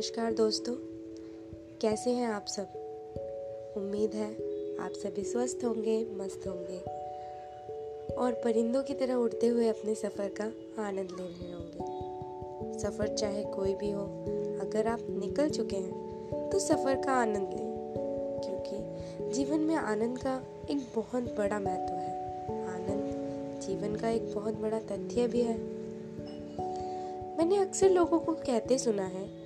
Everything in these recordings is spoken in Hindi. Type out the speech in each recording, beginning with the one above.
नमस्कार दोस्तों। कैसे हैं आप सब? उम्मीद है आप सभी स्वस्थ होंगे, मस्त होंगे। और परिंदों की तरह उड़ते हुए अपने सफ़र का आनंद ले रहे होंगे। सफ़र चाहे कोई भी हो, अगर आप निकल चुके हैं तो सफ़र का आनंद लें। क्योंकि जीवन में आनंद का एक बहुत बड़ा महत्व है। आनंद जीवन का एक बहुत बड़ा तथ्य भी है। मैंने अक्सर लोगों को कहते सुना है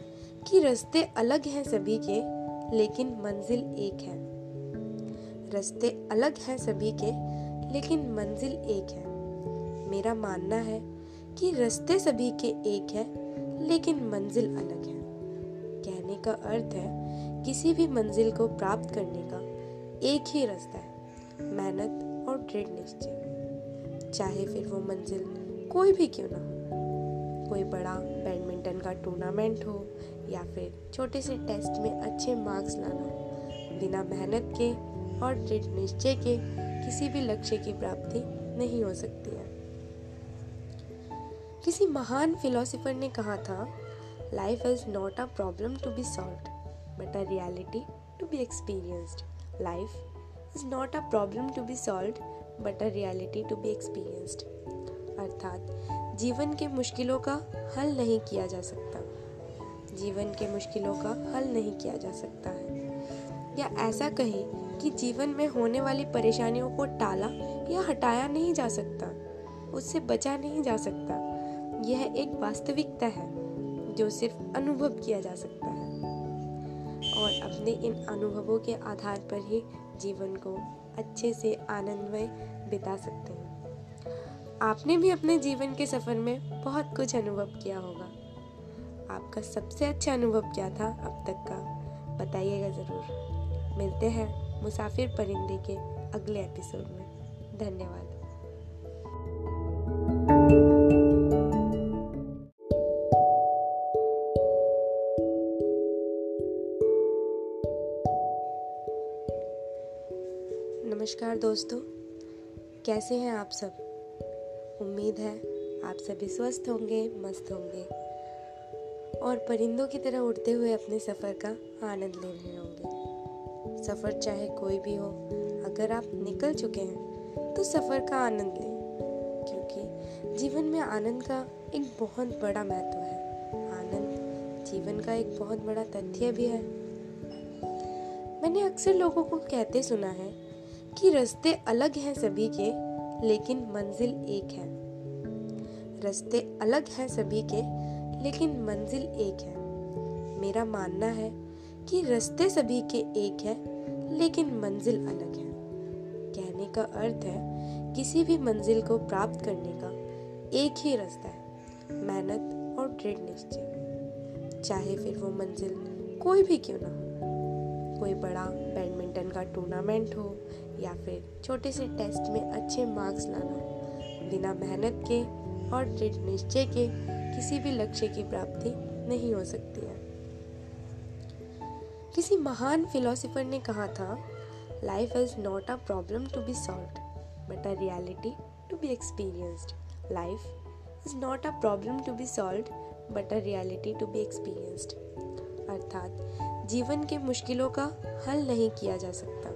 कि रास्ते अलग हैं सभी के, लेकिन मंजिल एक है। रास्ते अलग हैं सभी के, लेकिन मंजिल एक है। मेरा मानना है कि रास्ते सभी के एक है, लेकिन मंजिल अलग है। कहने का अर्थ है, किसी भी मंजिल को प्राप्त करने का एक ही रास्ता है, मेहनत और दृढ़ निश्चय। चाहे फिर वो मंजिल कोई भी क्यों ना हो। कोई बड़ा बैडमिंटन का टूर्नामेंट हो या फिर छोटे से टेस्ट में अच्छे मार्क्स लाना, बिना मेहनत के और दृढ़ निश्चय के किसी भी लक्ष्य की प्राप्ति नहीं हो सकती है। किसी महान फिलोसोफर ने कहा था life is not a problem to be solve but a reality to be experienced life is not a problem to be solve but a reality to be experienced अर्थात जीवन के मुश्किलों का हल नहीं किया जा सकता। जीवन के मुश्किलों का हल नहीं किया जा सकता है। या ऐसा कहें कि जीवन में होने वाली परेशानियों को टाला या हटाया नहीं जा सकता? उससे बचा नहीं जा सकता। यह एक वास्तविकता है, जो सिर्फ़ अनुभव किया जा सकता है। और अपने इन अनुभवों के आधार पर ही जीवन को अच्छे से आनंदमय बिता सकते हैं। आपने भी अपने जीवन के सफ़र में बहुत कुछ अनुभव किया होगा। आपका सबसे अच्छा अनुभव क्या था अब तक का, बताइएगा ज़रूर। मिलते हैं मुसाफिर परिंदे के अगले एपिसोड में। धन्यवाद। नमस्कार दोस्तों, कैसे हैं आप सब? उम्मीद है आप सभी स्वस्थ होंगे, मस्त होंगे। और परिंदों की तरह उड़ते हुए अपने सफ़र का आनंद ले रहे होंगे। सफ़र चाहे कोई भी हो, अगर आप निकल चुके हैं तो सफ़र का आनंद लें। क्योंकि जीवन में आनंद का एक बहुत बड़ा महत्व है। आनंद जीवन का एक बहुत बड़ा तथ्य भी है। मैंने अक्सर लोगों को कहते सुना है कि रास्ते अलग हैं सभी के लेकिन मंजिल एक है। रास्ते अलग हैं सभी के, लेकिन मंजिल एक है। मेरा मानना है कि रास्ते सभी के एक है, लेकिन मंजिल अलग है। कहने का अर्थ है, किसी भी मंजिल को प्राप्त करने का एक ही रास्ता है, मेहनत और दृढ़ निश्चय। चाहे फिर वो मंजिल कोई भी क्यों ना हो। कोई बड़ा बैडमिंटन का टूर्नामेंट हो या फिर छोटे से टेस्ट में अच्छे मार्क्स लाना। बिना मेहनत के और दृढ़ निश्चय के किसी भी लक्ष्य की प्राप्ति नहीं हो सकती है। किसी महान फिलोसोफर ने कहा था life is not a problem to be solve but a reality to be experienced life is not a problem to be solve but a reality to be experienced अर्थात जीवन के मुश्किलों का हल नहीं किया जा सकता।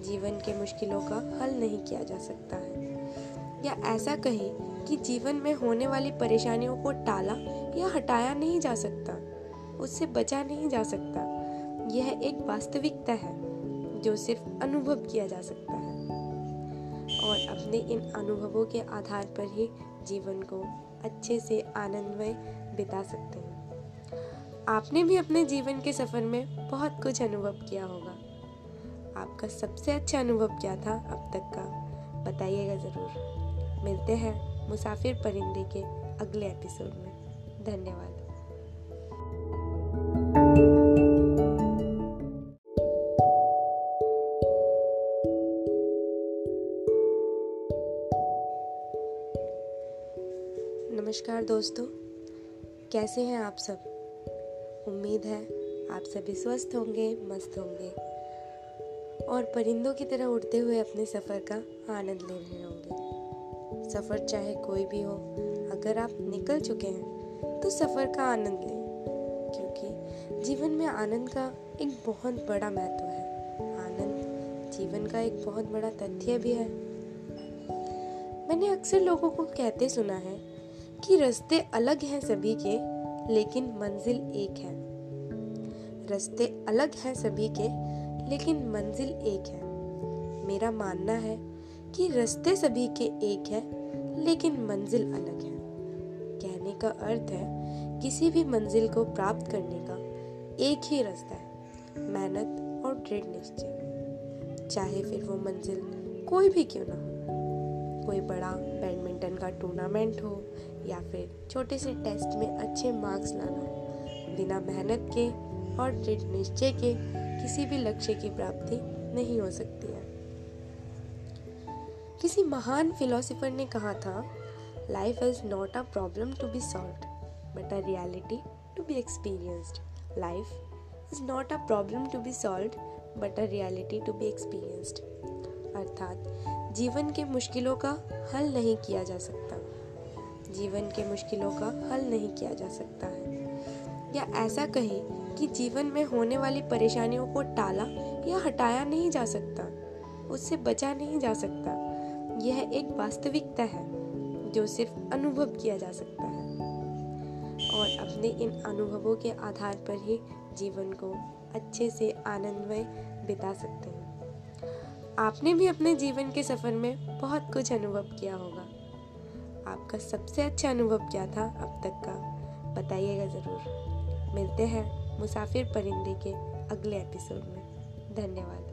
जीवन के मुश्किलों का हल नहीं किया जा सकता है। या ऐसा कहें कि जीवन में होने वाली परेशानियों को टाला या हटाया नहीं जा सकता, उससे बचा नहीं जा सकता, यह एक वास्तविकता है जो सिर्फ़ अनुभव किया जा सकता है। और अपने इन अनुभवों के आधार पर ही जीवन को अच्छे से आनंदमय बिता सकते हैं। आपने भी अपने जीवन के सफ़र में बहुत कुछ अनुभव किया होगा। आपका सबसे अच्छा अनुभव क्या था अब तक का? बताइएगा ज़रूर। मिलते हैं मुसाफिर परिंदे के अगले एपिसोड में। धन्यवाद। नमस्कार दोस्तों, कैसे हैं आप सब? उम्मीद है आप सभी स्वस्थ होंगे, मस्त होंगे। और परिंदों की तरह उड़ते हुए अपने सफ़र का आनंद ले रहे होंगे। सफ़र चाहे कोई भी हो, अगर आप निकल चुके हैं तो सफ़र का आनंद लें, क्योंकि जीवन में आनंद का एक बहुत बड़ा महत्व है। आनंद जीवन का एक बहुत बड़ा तथ्य भी है। मैंने अक्सर लोगों को कहते सुना है कि रास्ते अलग हैं सभी के, लेकिन मंजिल एक है। रास्ते अलग हैं सभी के लेकिन मंजिल एक है। मेरा मानना है कि रास्ते सभी के एक है, लेकिन मंजिल अलग है। कहने का अर्थ है, किसी भी मंजिल को प्राप्त करने का एक ही रास्ता है, मेहनत और दृढ़ निश्चय। चाहे फिर वो मंजिल कोई भी क्यों ना हो। कोई बड़ा बैडमिंटन का टूर्नामेंट हो, या फिर छोटे से टेस्ट में अच्छे मार्क्स लाना हो। बिना मेहनत के और दृढ़ निश्चय के किसी भी लक्ष्य की प्राप्ति नहीं हो सकती है। किसी महान फिलोसोफर ने कहा था life is not a problem to be solve but a reality to be experienced life is not a problem to be solve but a reality to be experienced अर्थात, जीवन के मुश्किलों का हल नहीं किया जा सकता। जीवन के मुश्किलों का हल नहीं किया जा सकता है। या ऐसा कहें कि जीवन में होने वाली परेशानियों को टाला या हटाया नहीं जा सकता, उससे बचा नहीं जा सकता। यह एक वास्तविकता है, जो सिर्फ़ अनुभव किया जा सकता है। और अपने इन अनुभवों के आधार पर ही जीवन को अच्छे से आनंदमय बिता सकते हैं। आपने भी अपने जीवन के सफ़र में बहुत कुछ अनुभव किया होगा। आपका सबसे अच्छा अनुभव क्या था अब तक का, बताइएगा ज़रूर। मिलते हैं। मुसाफिर परिंदे के अगले एपिसोड में। धन्यवाद।